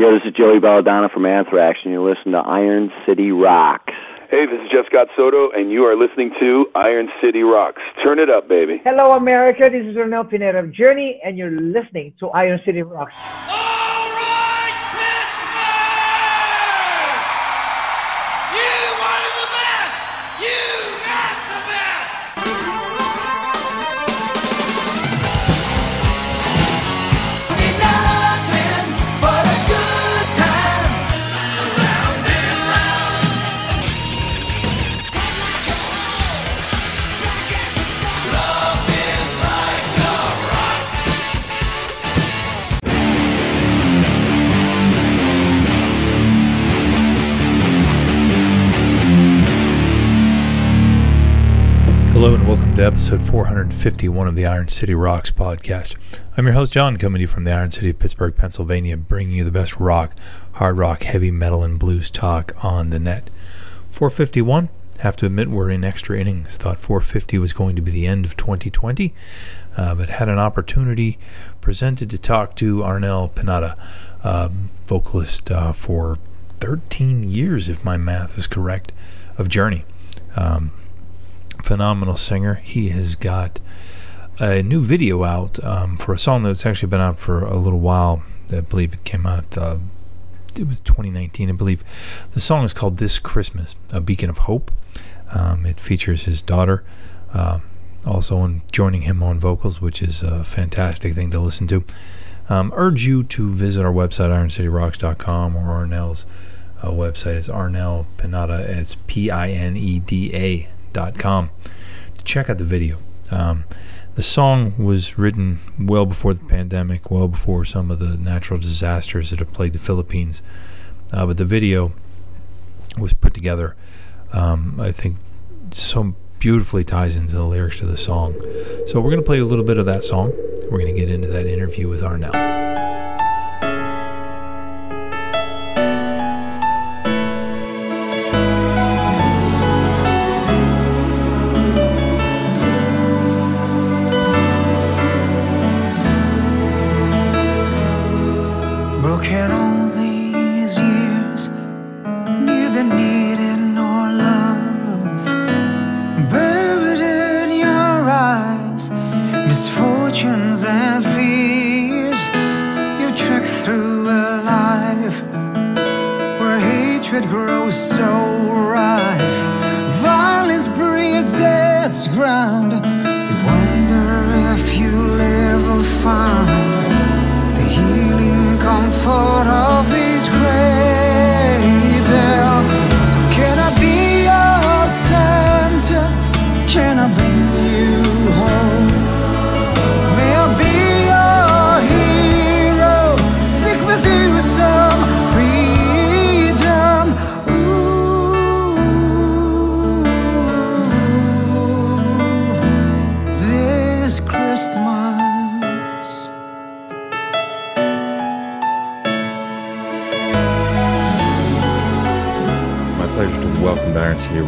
Yo, this is Joey Belladonna from Anthrax, and you're listening to Iron City Rocks. Hey, this is Jeff Scott Soto, and you are listening to Iron City Rocks. Turn it up, baby. Hello, America. This is Arnel Pineda of Journey, and you're listening to Iron City Rocks. To episode 451 of the Iron City Rocks podcast. I'm your host, John, coming to you from the Iron City of Pittsburgh, Pennsylvania, bringing you the best rock, hard rock, heavy metal, and blues talk on the net. 451, have to admit we're in extra innings. Thought 450 was going to be the end of 2020, uh, but had an opportunity presented to talk to Arnel Pineda, uh, vocalist uh, for 13 years, if my math is correct, of Journey. Um, phenomenal singer. He has got a new video out um, for a song that's actually been out for a little while. I believe it came out. Uh, it was 2019, I believe. The song is called "This Christmas," a beacon of hope. Um, it features his daughter, uh, also in joining him on vocals, which is a fantastic thing to listen to. Um, urge you to visit our website, IronCityRocks.com, or Arnel's uh, website. It's Arnel Pineda. It's P I N E D A com to check out the video. Um, the song was written well before the pandemic, well before some of the natural disasters that have plagued the Philippines. Uh, but the video was put together, um, I think, so beautifully ties into the lyrics to the song. So we're going to play a little bit of that song. We're going to get into that interview with Arnel.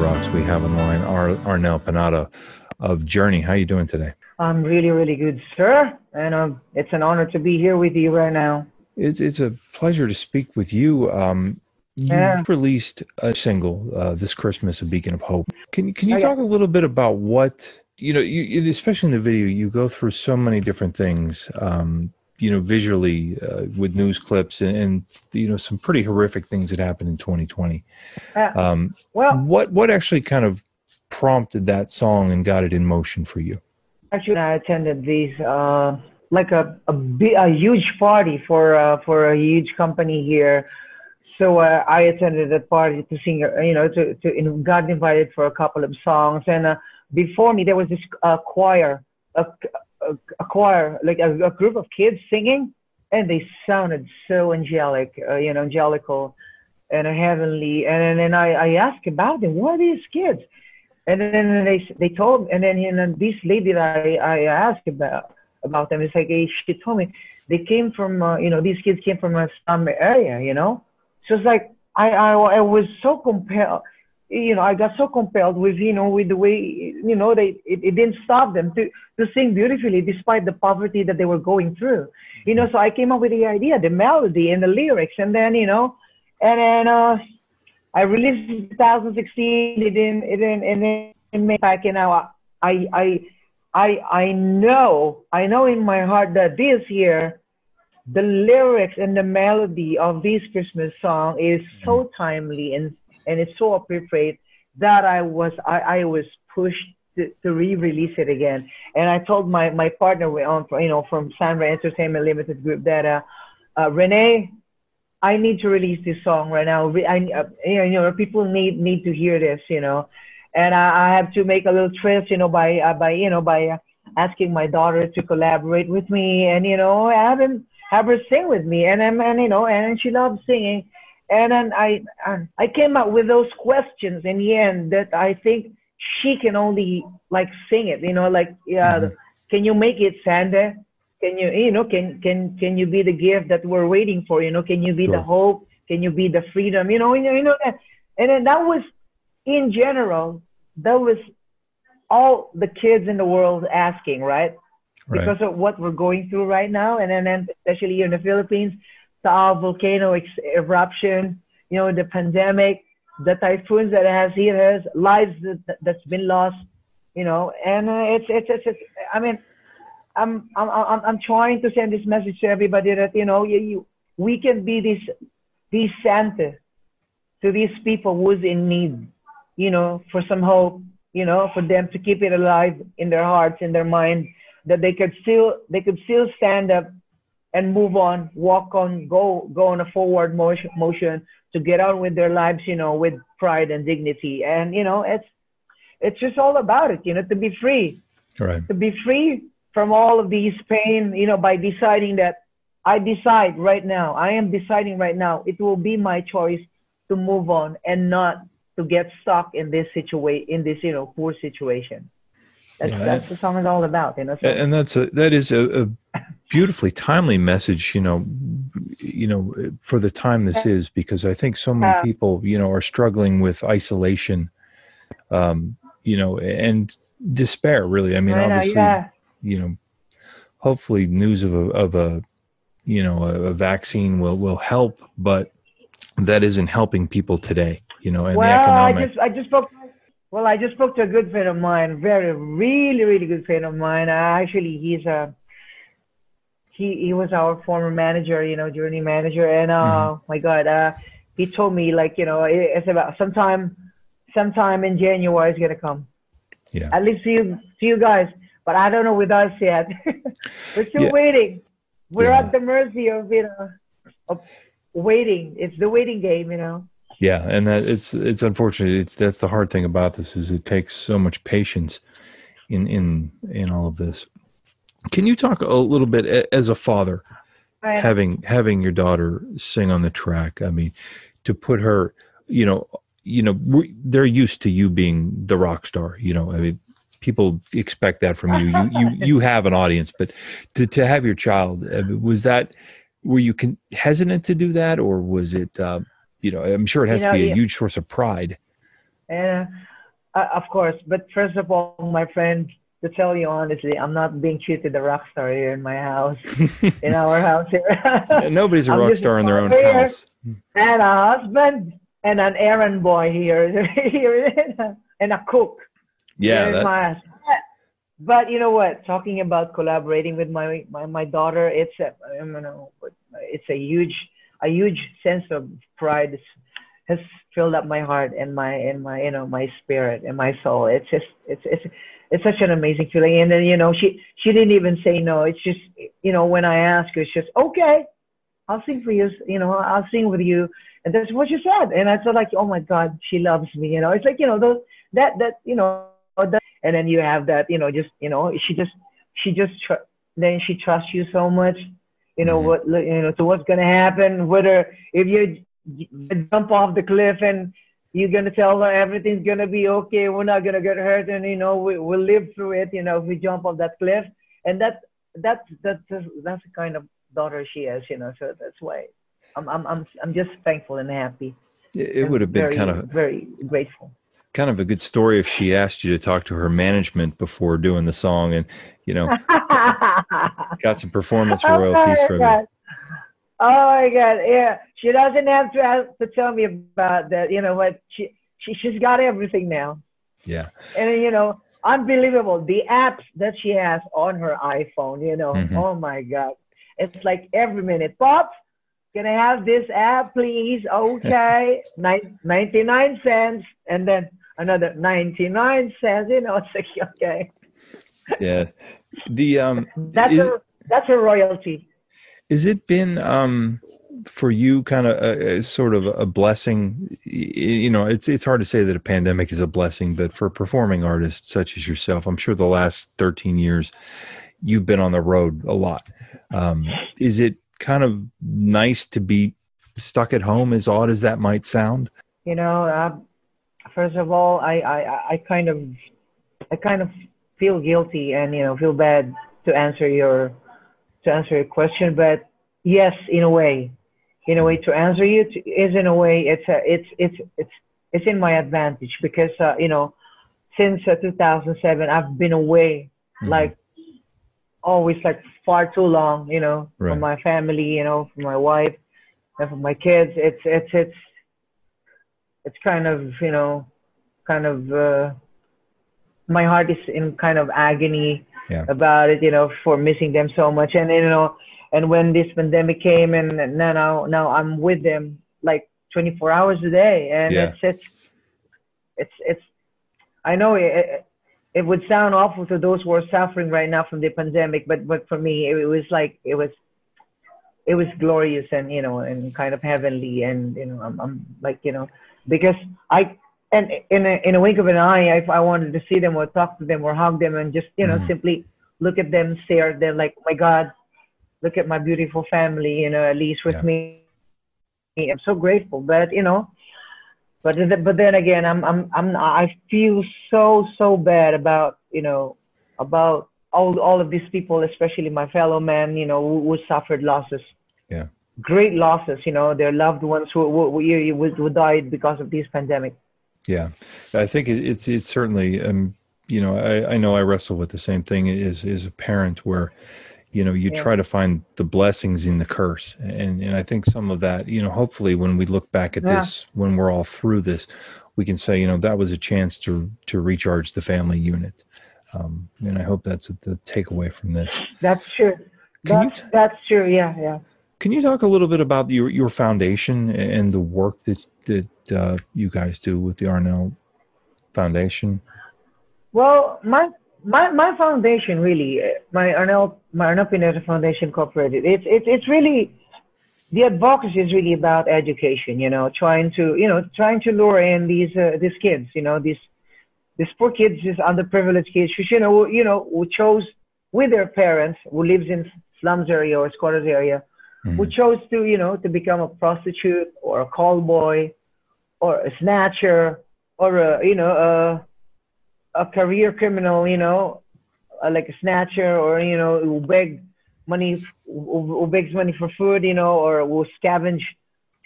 Rocks. We have on the line Ar- Arnel Pineda of Journey. How are you doing today? I'm really, really good, sir. And um, it's an honor to be here with you right now. It's it's a pleasure to speak with you. Um, you Yeah. released a single uh, this Christmas, "A Beacon of Hope." Can you can you Oh, talk a little bit about what you know? You- especially in the video, you go through so many different things. Um, you know, visually uh, with news clips and, and you know some pretty horrific things that happened in 2020. Uh, Um, well, what what actually kind of prompted that song and got it in motion for you? actually, I attended these uh, like a a, a huge party for uh, for a huge company here. So uh, I attended that party to sing, you know, to to in, got invited for a couple of songs. And uh, before me, there was this uh, choir, a, a, choir, like a, a group of kids singing, and they sounded so angelic, uh, you know, angelical and heavenly. And then I, I asked about them, what are these kids? And then they they told, and then you know, this lady that I, I asked about about them, it's like she told me they came from, uh, you know, these kids came from a slum area, you know. So it's like I, I I was so compelled, you know, I got so compelled with you know with the way you know they it, it didn't stop them to to sing beautifully despite the poverty that they were going through, You know, so I came up with the idea, the melody and the lyrics, and then you know, and then uh, I released 2016. It didn't, it didn't, it didn't make back. You know, I, I, I, I know, I know in my heart that this year, the lyrics and the melody of this Christmas song is so timely and and it's so appropriate that I was, I, I was pushed to, to re-release it again. And I told my my partner, on, you know, from Sandra Entertainment Limited Group, that uh, uh, Renee, I need to release this song right now. I, uh, you know, people need need to hear this, you know, and I, I have to make a little twist, you know, by uh, by you know by uh, asking my daughter to collaborate with me, and you know, have him have her sing with me, and and, and you know, and she loves singing, and then I I came up with those questions in the end that I think she can only like sing it, you know, like yeah, mm-hmm. can you make it, Sandra? can you you know can can can you be the gift that we're waiting for you know can you be sure. the hope can you be the freedom you know you know, you know that and then that was in general that was all the kids in the world asking right, right. because of what we're going through right now and then, then especially here in the philippines the volcano eruption you know the pandemic the typhoons that has hit us lives that, that's been lost you know and uh, it's, it's it's it's i mean I'm, I'm, I'm, I'm trying to send this message to everybody that, you know, you, you, we can be this, this Santa to these people who's in need, you know, for some hope, you know, for them to keep it alive in their hearts, in their mind, that they could still, they could still stand up and move on, walk on, go, go on a forward motion, motion to get on with their lives, you know, with pride and dignity. And, you know, it's, it's just all about it, you know, to be free. Right. To be free from all of these pain, you know, by deciding that I decide right now, I am deciding right now, it will be my choice to move on and not to get stuck in this situation, in this, you know, poor situation. That's, yeah, that's what the song is all about, you know. So, and that's a, that is a, a beautifully timely message, you know, you know, for the time this is, because I think so many people, you know, are struggling with isolation, um, you know, and despair. Really, I mean, I know, obviously, yeah you know, hopefully news of a, of a you know, a, a vaccine will, will help, but that isn't helping people today, you know, and well, the economic. I just, I just spoke, well, I just spoke to a good friend of mine, very, really, really good friend of mine. Uh, actually, he's a, he, he was our former manager, you know, journey manager. And, uh, mm-hmm. my God, uh, he told me like, you know, it's about sometime, sometime in January is going to come. Yeah. At least see you, see you guys but I don't know with us yet. We're still yeah. waiting. We're yeah. at the mercy of you know of waiting. It's the waiting game, you know. Yeah, and that it's it's unfortunate. It's that's the hard thing about this is it takes so much patience in in in all of this. Can you talk a little bit as a father, right. having having your daughter sing on the track? I mean, to put her, you know, you know, they're used to you being the rock star. You know, I mean, people expect that from you. You you you have an audience, but to to have your child was that were you con- hesitant to do that, or was it? Uh, you know, I'm sure it has you know, to be a yeah. huge source of pride. Yeah, uh, of course. But first of all, my friend, to tell you honestly, I'm not being treated a rock star here in my house, in our house here. Nobody's a rock star in their own house. And a husband and an errand boy here, here and a cook. Yeah. That... But you know what? Talking about collaborating with my my, my daughter, it's a I don't know, it's a huge a huge sense of pride has filled up my heart and my and my you know my spirit and my soul. It's just it's it's it's such an amazing feeling. And then you know she she didn't even say no. It's just you know when I ask her, it's just okay. I'll sing for you. You know I'll sing with you. And that's what she said. And I felt like, oh my God, she loves me. You know, it's like you know those that that you know and then you have that you know just you know she just she just tr- then she trusts you so much you know mm-hmm. what you know so what's gonna happen whether if you jump off the cliff and you're gonna tell her everything's gonna be okay. We're not gonna get hurt and you know we, we'll live through it you know if we jump off that cliff. And that that's that's that's the kind of daughter she is you know so that's why i'm i'm i'm, I'm just thankful and happy. It, it would have been very, kind of very grateful. kind of a good story if she asked you to talk to her management before doing the song and you know got some performance royalties from God. Oh my God! Yeah, she doesn't have to have to tell me about that. You know what? She, she she's got everything now, Yeah. and you know, unbelievable. The apps that she has on her iPhone. You know, Mhm. oh my God! It's like every minute. Pop, can I have this app, please? Okay, Nine, 99 cents, and then another 99 cents. You know, it's like okay. Yeah. The um That's is, a that's a royalty. Has it been um, for you kind of a, a sort of a blessing? You know, it's it's hard to say that a pandemic is a blessing, but for performing artists such as yourself, I'm sure the last 13 years you've been on the road a lot. Um, is it kind of nice to be stuck at home, as odd as that might sound? you know uh, first of all I, I i kind of i kind of feel guilty and you know feel bad to answer your to answer your question but yes in a way in a way to answer you to, is in a way it's a, it's it's it's it's in my advantage because uh, you know since uh, 2007 i've been away Mhm. like always like far too long you know Right. from my family you know from my wife and from my kids it's it's it's it's kind of you know kind of uh, my heart is in kind of agony Yeah. about it you know for missing them so much and you know and when this pandemic came and now now now i'm with them like 24 hours a day and Yeah. it's it's it's it's i know it, it it would sound awful to those who are suffering right now from the pandemic but but for me it, was like it was it was glorious and you know and kind of heavenly and you know i'm, I'm like you know because i and in a, in a wink of an eye if i wanted to see them or talk to them or hug them and just you know Mhm. simply look at them stare at them like oh my god look at my beautiful family you know at least with Yeah. me i'm so grateful but you know but but then again i'm i'm i'm i feel so so bad about you know about all all of these people especially my fellow men you know who, who suffered losses Yeah. great losses you know their loved ones who, who, who, who died because of this pandemic Yeah, I think it's it's certainly um you know I, I know I wrestle with the same thing as as a parent where you know you Yeah. try to find the blessings in the curse and and I think some of that you know hopefully when we look back at Yeah. this when we're all through this we can say you know that was a chance to to recharge the family unit um, and I hope that's the takeaway from this. that's true Can you that's that's true yeah yeah Can you talk a little bit about your your foundation and the work that that uh, you guys do with the Arnel Foundation? Well, my my my foundation really, uh, my Arnel my Arnel Pineda Foundation Incorporated. It's it's it's really the advocacy is really about education. You know, trying to you know trying to lure in these uh, these kids. You know, these these poor kids, these underprivileged kids, who you know who, you know who chose with their parents who lives in slums area or squatters area, who Mhm. chose to you know to become a prostitute or a call boy or a snatcher or a you know a a career criminal, you know, uh, like a snatcher or you know who beg money, who, who begs money for food, you know, or will scavenge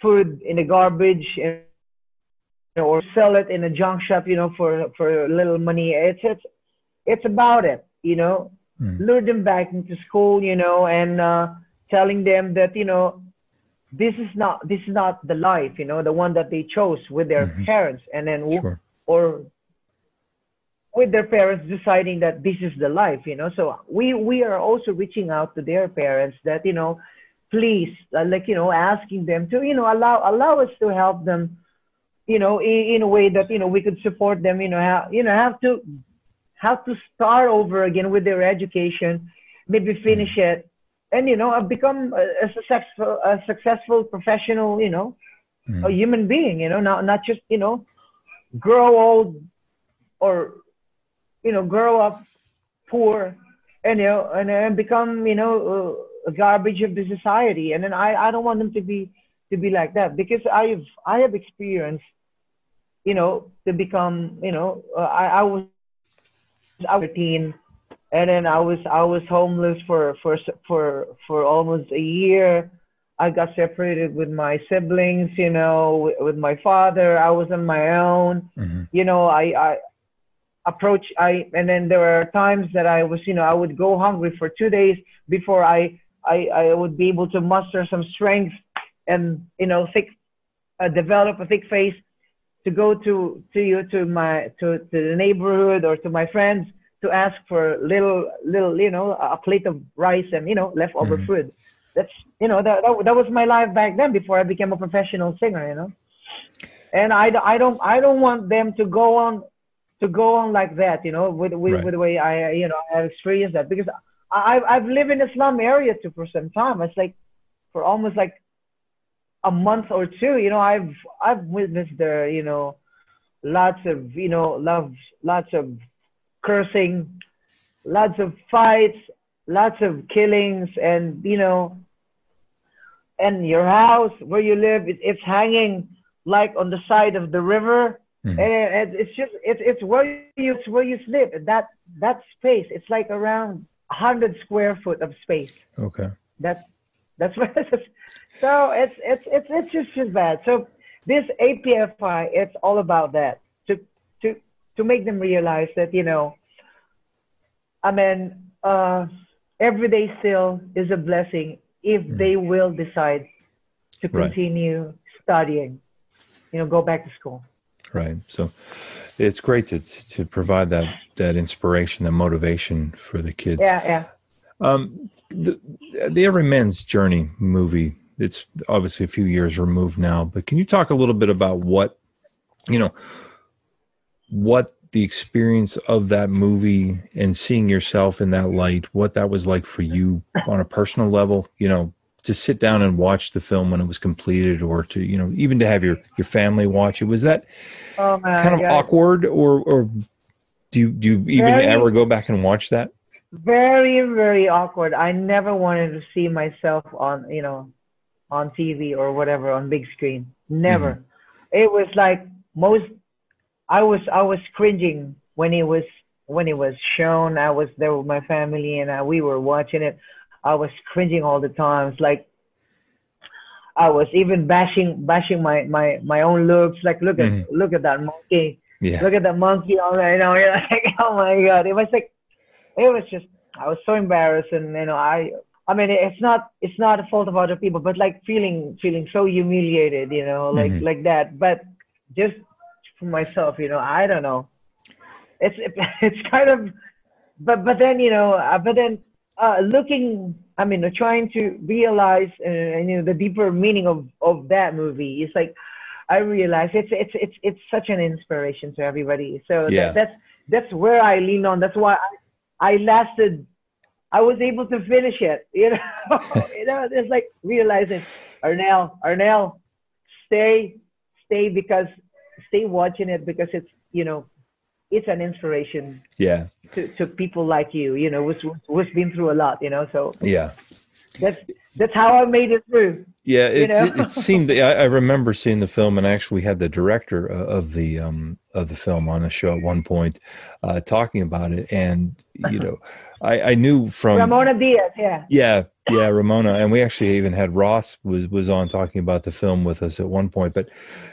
food in the garbage, and, you know, or sell it in a junk shop, you know, for for a little money. It's it's it's about it, you know, Mm. lure them back into school, you know, and uh, telling them that you know this is not this is not the life, you know, the one that they chose with their Mhm. parents, and then Sure. or with their parents deciding that this is the life you know so we we are also reaching out to their parents that you know please uh, like you know asking them to you know allow allow us to help them you know in, in a way that you know we could support them you know have you know have to have to start over again with their education maybe finish it and you know i've become a, a successful a successful professional you know Mm. a human being, you know, not not just you know, grow old or you know grow up poor and you know and, and become you know uh, a garbage of the society. And then I I don't want them to be to be like that because I've I have experienced you know to become you know uh, I I was I was 13 and then I was I was homeless for for for for almost a year I got separated with my siblings, you know, with, with my father. I was on my own. Mhm. You know, I, I approach I and then there were times that I was, you know, I would go hungry for two days before I I, I would be able to muster some strength and you know thick uh, develop a thick face to go to to you to my to, to the neighborhood or to my friends to ask for little little you know a plate of rice and you know leftover Mhm. food that's you know that, that that was my life back then before I became a professional singer you know and I, I don't I don't want them to go on to go on like that you know with with, Right. with the way I you know I experienced that because I I've- I've lived in a slum area too for some time it's like for almost like a month or two you know I've I've witnessed the you know lots of you know love lots of cursing lots of fights lots of killings and you know and your house where you live it, it's hanging like on the side of the river Mhm. and it, it- it's just it's it's where you it's where you sleep that that space it's like around 100 square foot of space Okay. that's that's what it is. So it's it's it's it's just just bad. So this APFI, it's all about that to make them realize that you know, I mean, uh, every day still is a blessing if they will decide to Right. continue studying. You know, go back to school. Right. So it's great to to provide that that inspiration, that motivation for the kids. Yeah, yeah. Um, the the Everyman's Journey movie. It's obviously a few years removed now, but can you talk a little bit about what you know, what the experience of that movie and seeing yourself in that light, what that was like for you on a personal level? You know, to sit down and watch the film when it was completed, or to you know, even to have your your family watch it. Was that Oh kind of God. awkward, or or do you, do you even Very- ever go back and watch that? very very awkward i never wanted to see myself on you know on tv or whatever on big screen never mm-hmm. it was like most i was i was cringing when it was when it was shown i was there with my family and I, we were watching it i was cringing all the times, like i was even bashing bashing my my my own looks like look at Mhm. look at that monkey Yeah. look at that monkey on there, you know, you're like, oh my god. It was like it was just I was so embarrassed and you know, I I mean it's not it's not a fault of other people, but like feeling feeling so humiliated, you know, like Mhm. like that. But just for myself, you know, I don't know. It's it's kind of but but then you know uh, but then uh looking I mean trying to realize uh, you know the deeper meaning of of that movie it's like I realize it's it's it's it's such an inspiration to everybody. So Yeah. that, that's that's where I lean on. That's why I, I lasted. I was able to finish it. You know, you know, it's like realizing, Arnel, Arnel, stay, stay because stay watching it because it's you know, it's an inspiration Yeah. to, to people like you. You know, who's who's been through a lot. You know, so Yeah. that's that's how I made it through. Yeah, You it's, know? it, it seemed. I, I remember seeing the film, and actually had the director of the um, of the film on a show at one point, uh, talking about it. And you know, I, I knew from Ramona Diaz, yeah. yeah, yeah, Ramona, and we actually even had Ross was was on talking about the film with us at one point. But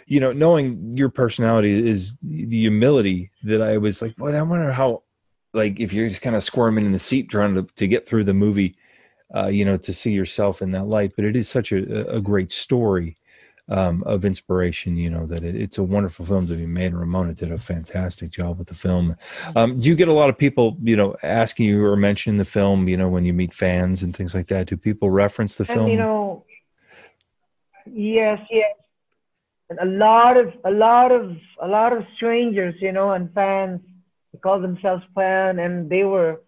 you know, knowing your personality is the humility that I was like, boy, I wonder how, like, if you're just kind of squirming in the seat trying to to get through the movie, uh, you know, to see yourself in that light. But it is such a a great story. Um, of inspiration, you know that it, it's a wonderful film to be made. And Ramona did a fantastic job with the film. Um, do you get a lot of people, you know, asking you or mentioning the film, you know, when you meet fans and things like that? Do people reference the and film? you know yes yes and a lot of a lot of a lot of strangers you know and fans they call themselves fan and they were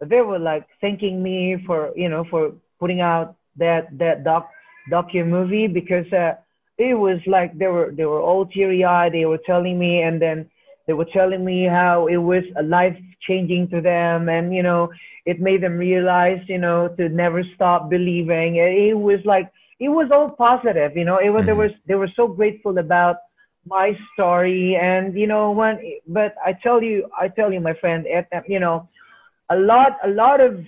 they were like thanking me for you know for putting out that that doc docu movie because uh it was like they were they were all teary eyed they were telling me and then they were telling me how it was a life changing to them and you know it made them realize you know to never stop believing it, was like it was all positive you know it was they Mhm. were they were so grateful about my story and you know when but i tell you i tell you my friend it, you know a lot a lot of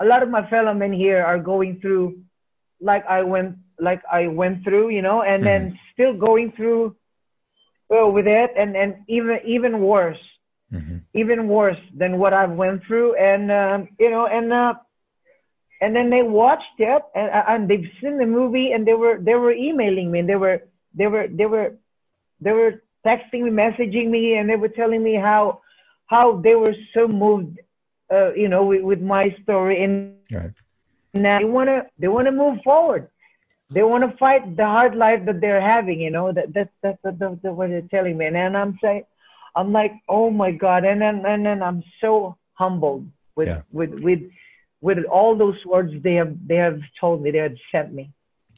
a lot of my fellow men here are going through like I went like I went through, you know, and then Mm-hmm. still going through well with it, and and even even worse, Mhm. even worse than what I've went through, and um, you know, and uh, and then they watched it, and and they've seen the movie, and they were they were emailing me, and they were they were they were they were texting me, messaging me, and they were telling me how how they were so moved, uh, you know, with, with my story, and Right. now they want to they want to move forward they want to fight the hard life that they're having you know that that's that's that, that, that what they're telling me and then i'm saying i'm like oh my god and then and then i'm so humbled with Yeah. with with with all those words they have they have told me they had sent me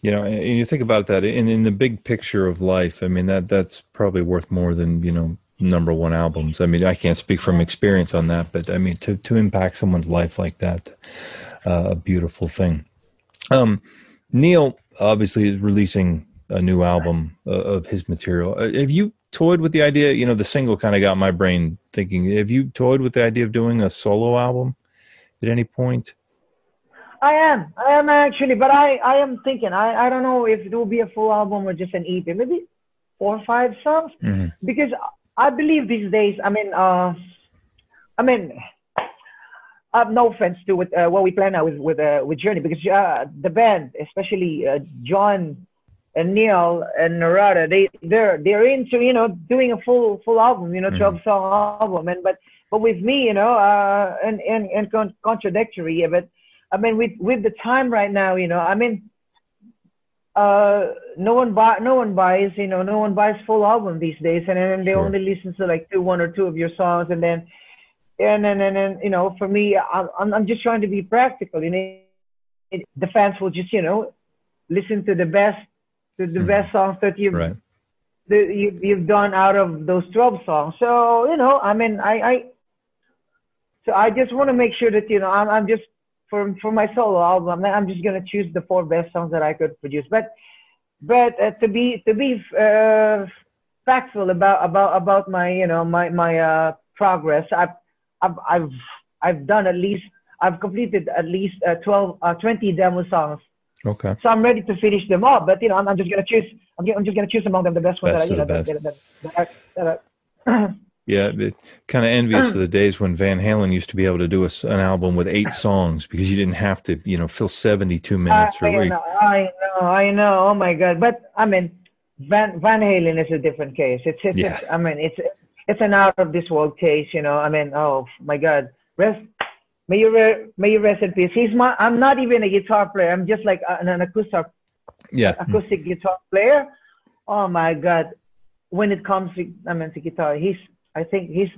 You know, and and you think about that in in the big picture of life. I mean, that that's probably worth more than you know number one albums. I mean, I can't speak from experience on that, but I mean, to to impact someone's life like that, uh, a beautiful thing. Um, Neal obviously releasing a new album uh, of his material. Uh, have you toyed with the idea? You know, the single kind of got my brain thinking. Have you toyed with the idea of doing a solo album at any point? i am i am actually but i i am thinking i i don't know if it will be a full album or just an ep maybe four or five songs Mhm. because I believe these days, I mean, uh, I mean, I have no offense to what, uh, what we plan now with with, uh, with Journey because uh, the band, especially uh, John and Neal and Narada, they they're they're into you know doing a full full album, you know, Mhm. 12 song album, and but but with me, you know, uh, and and and con- contradictory, yeah, but I mean, with with the time right now, you know, I mean uh no one buy no one buys you know no one buys full album these days and then they Sure. only listen to like two one or two of your songs and then and then and then you know for me i'm i'm just trying to be practical you know it, the fans will just you know listen to the best to the Mhm. best songs that you've Right. that you, you've done out of those 12 songs so you know i mean i i so i just want to make sure that you know i'm, I'm just for for my solo album i'm just going to choose the four best songs that i could produce but but uh, to be to be uh, factual about about about my you know my my uh, progress i've i've i've i've done at least i've completed at least uh, 12 uh, 20 demo songs Okay. so I'm ready to finish them all. But you know, I'm, I'm just gonna choose. I'm, I'm just gonna choose among them the best ones Best that I, you know, that, that, that, that, Yeah, kind of envious of the days when Van Halen used to be able to do a an album with eight songs because you didn't have to, you know, fill 72 minutes. I, or I know, I know, I know. Oh my God! But I mean, Van Van Halen is a different case. It's it's. Yeah. it's I mean, it's it's an out of this world case. You know. I mean, oh my God! Rest. May you re, may you rest in peace. He's my. I'm not even a guitar player. I'm just like an, an acoustic yeah, acoustic guitar player. Oh my God! When it comes to I mean to guitar, he's I think he's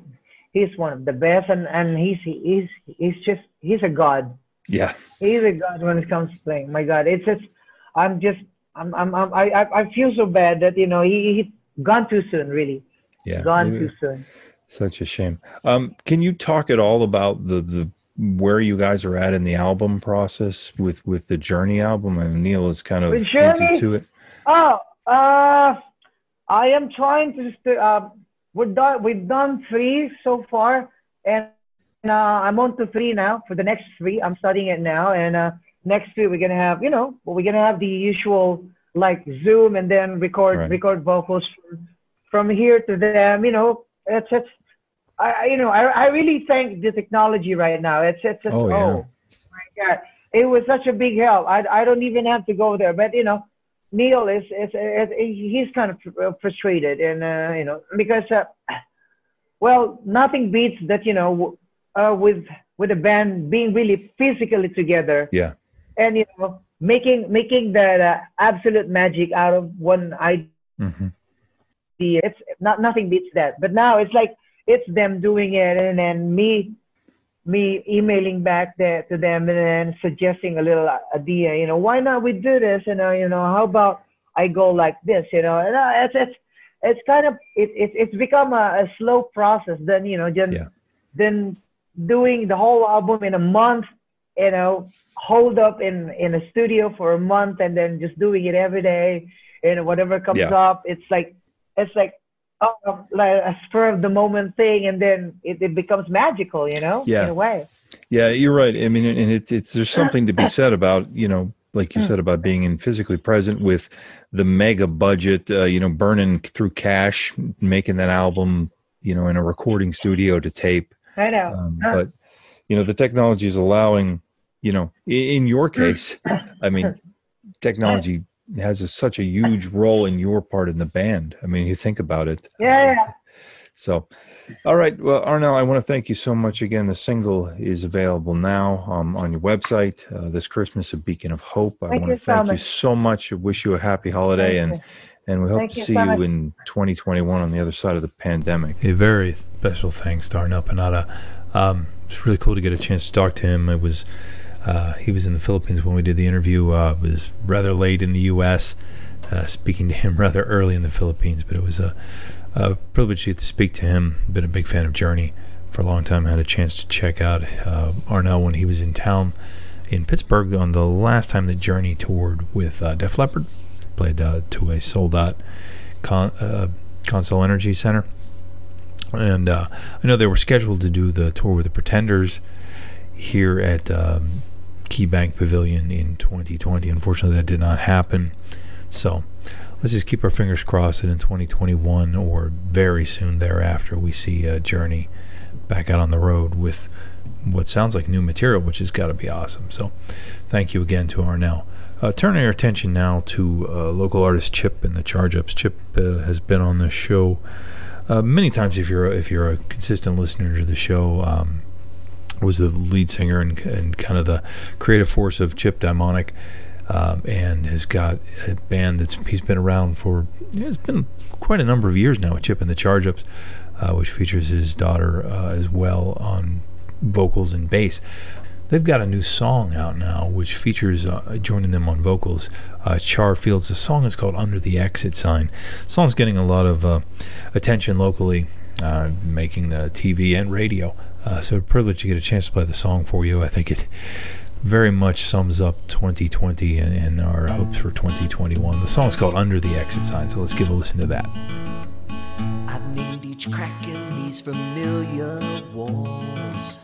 he's one of the best, and and he's he's he's just he's a god. yeah, He's a god when it comes to playing. My God, it's just I'm just I'm I'm, I'm I I I feel so bad that you know he he gone too soon. Really, yeah. gone Yeah. too soon. Such a shame. Um, can you talk at all about the the where you guys are at in the album process with with the Journey album? I mean, Neal is kind of With Journey? to it. Oh, uh, I am trying to. Uh, we're done. We've done three so far, and uh, I'm on to three now. For the next three, I'm studying it now, and uh, next three we're gonna have, you know, we're gonna have the usual like Zoom and then record Right. record vocals from, here to them. You know, it's just I you know I I really thank the technology right now. It's it's, it's Oh, yeah. my God, it was such a big help. I I don't even have to go there, but you know. Neal is, is, is he's kind of frustrated and uh, you know because uh, well nothing beats that you know uh, with with a band being really physically together Yeah, and you know making making that uh, absolute magic out of one idea hmm it's not nothing beats that. But now it's like it's them doing it and then me me emailing back there to them and then suggesting a little idea you know why not we do this? You know you know how about i go like this? You know and uh, it's it's it's kind of it, it it's become a, a slow process then you know then Yeah. then doing the whole album in a month you know hold up in in a studio for a month and then just doing it every day and whatever comes Yeah. up. It's like it's like oh, like a spur of the moment thing and then it, it becomes magical you know Yeah. in a way yeah. You're right. I mean, and it's it's there's something to be said about you know like you said about being in physically present with the mega budget, uh, you know, burning through cash, making that album, you know, in a recording studio to tape. I know. Um, Uh, but you know, the technology is allowing, you know, i- in your case, I mean, technology has a, such a huge role in your part in the band. I mean, you think about it. yeah, Um, so, all right. Well, Arnel, I want to thank you so much again. The single is available now um, on your website uh, this Christmas, A Beacon of Hope. I Thank want to you so thank you so much. I wish you a happy holiday, Thank and you. and we hope Thank to you see so you in 2021 on the other side of the pandemic. A very special thanks to Arnel Pineda. Um, it's really cool to get a chance to talk to him. It was uh, he was in the Philippines when we did the interview. Uh, it was rather late in the U.S. Uh, speaking to him rather early in the Philippines, but it was a, a privilege to get to speak to him. Been a big fan of Journey for a long time. I Had a chance to check out uh, Arnel when he was in town in Pittsburgh on the last time that Journey toured with uh, Def Leppard. Played uh, to a sold out con- uh, CONSOL Energy Center. And uh, I know they were scheduled to do the tour with the Pretenders here at um, KeyBank Pavilion in 2020. Unfortunately, that did not happen. So let's just keep our fingers crossed that in 2021 or very soon thereafter, we see a Journey back out on the road with what sounds like new material, which has got to be awesome. So thank you again to Arnel. Uh, turning our attention now to uh, local artist Chip and the Charge Ups. Chip uh, has been on the show uh, many times. If you're a, if you're a consistent listener to the show, um, was the lead singer and, and kind of the creative force of Chip Daimonic, um, and has got a band that's he's been around for yeah, it's been quite a number of years now. with Chip and the Charge Ups, uh, which features his daughter uh, as well on vocals and bass. They've got a new song out now, which features uh, joining them on vocals. Uh, Char Fields. The song is called "Under the Exit Sign." The song's getting a lot of uh, attention locally, uh, making the TV and radio. Uh, so, a privilege to get a chance to play the song for you. I think it very much sums up 2020 and, and our hopes for 2021. The song's called "Under the Exit Sign." So, let's give a listen to that. I've named each crack in these familiar walls.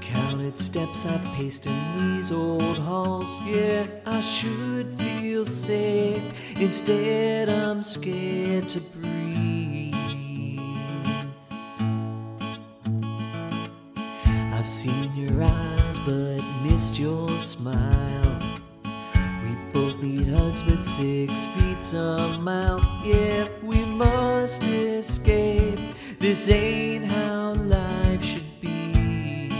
Counted steps I've paced in these old halls. Yeah, I should feel safe. Instead, I'm scared to breathe. I've seen your eyes, but missed your smile. We both need hugs, but six feet's a mile. Yeah, we must escape. This ain't how life should be.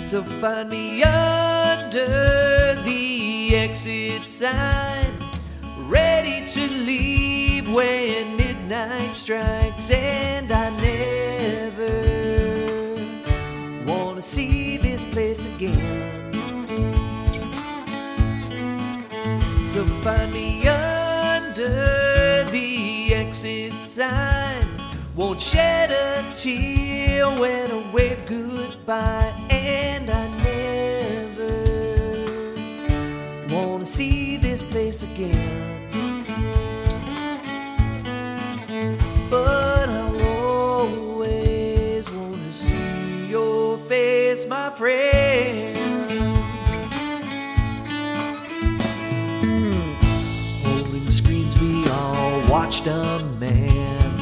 So find me under the exit sign, ready to leave when midnight strikes, and I never wanna see this place again. So find me under the exit sign. Won't shed a tear when I wave goodbye, Holding hmm. screens, we all watched a man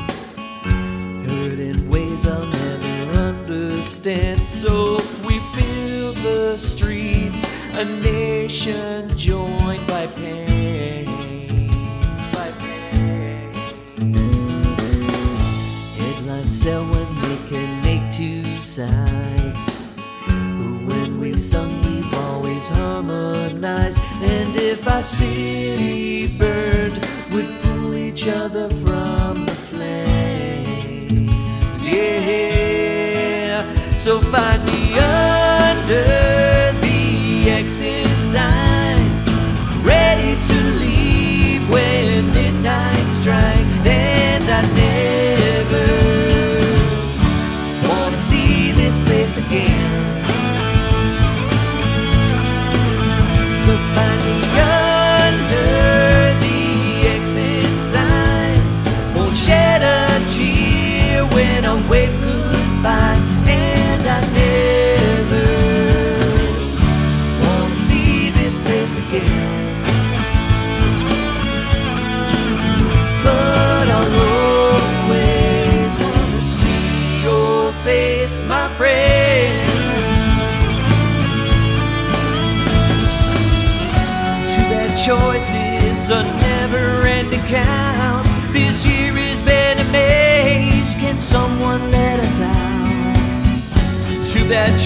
hurt in ways I'll never understand. So we fill the streets, a nation joined by pain. Our city burned, we'd pull each other from the flames. Yeah. So find me under I'm.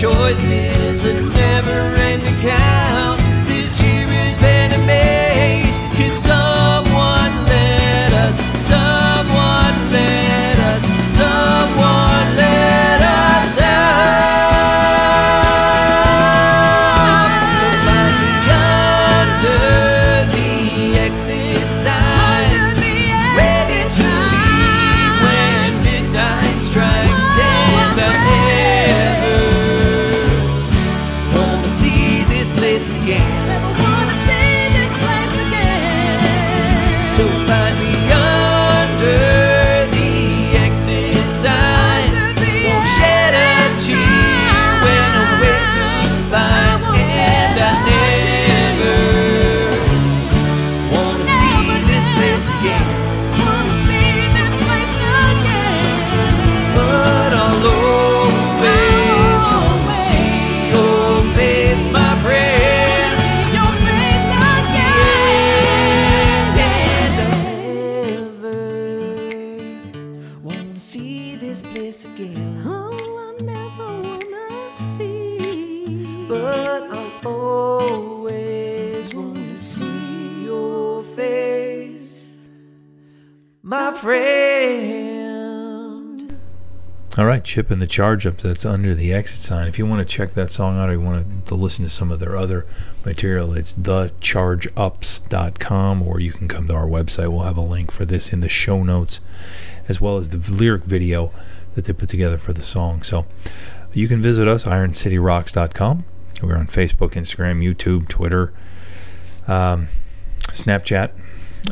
Choices, Chip and the Charge Up. That's under the exit sign. If you want to check that song out or you want to listen to some of their other material, it's thechargeups.com or you can come to our website. We'll have a link for this in the show notes as well as the lyric video that they put together for the song. So you can visit us, ironcityrocks.com. We're on Facebook, Instagram, YouTube, Twitter, um, Snapchat,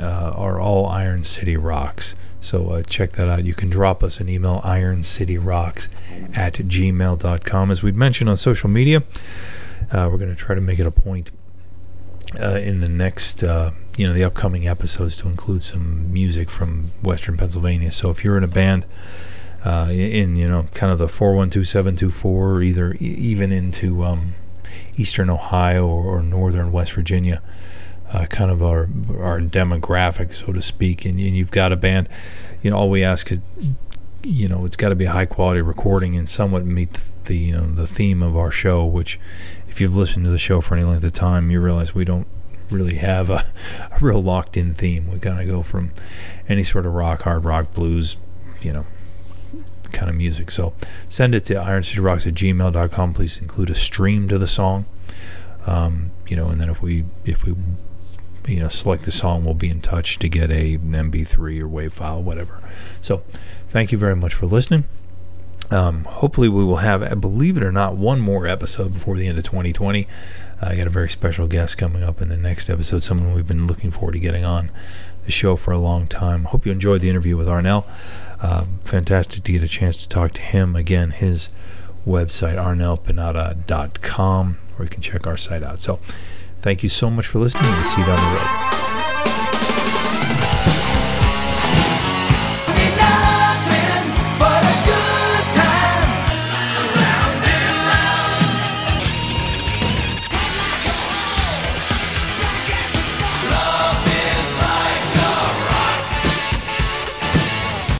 uh, are all Iron City Rocks. So uh, check that out. You can drop us an email, ironcityrocks at gmail.com. As we've mentioned on social media, uh, we're going to try to make it a point uh, in the next, uh, you know, the upcoming episodes to include some music from Western Pennsylvania. So if you're in a band uh, in, you know, kind of the 412724, or either even into um, Eastern Ohio or, or Northern West Virginia, uh, kind of our our demographic, so to speak, and, and you've got a band, you know, all we ask is, you know, it's got to be a high quality recording and somewhat meet the, you know the theme of our show. Which, if you've listened to the show for any length of time, you realize we don't really have a, a real locked in theme. We kind of go from any sort of rock, hard rock, blues, you know, kind of music. So send it to ironcityrocks at gmail.com. Please include a stream to the song. Um, you know, and then if we if we you know select the song, we'll be in touch to get a MP3 or WAV file, whatever. So thank you very much for listening. Um, hopefully, we will have, believe it or not, one more episode before the end of 2020. Uh, I got a very special guest coming up in the next episode, someone we've been looking forward to getting on the show for a long time. Hope you enjoyed the interview with Arnel. Uh, fantastic to get a chance to talk to him. Again, his website, arnelpineda.com, where you can check our site out. So, thank you so much for listening. We'll see you down the road.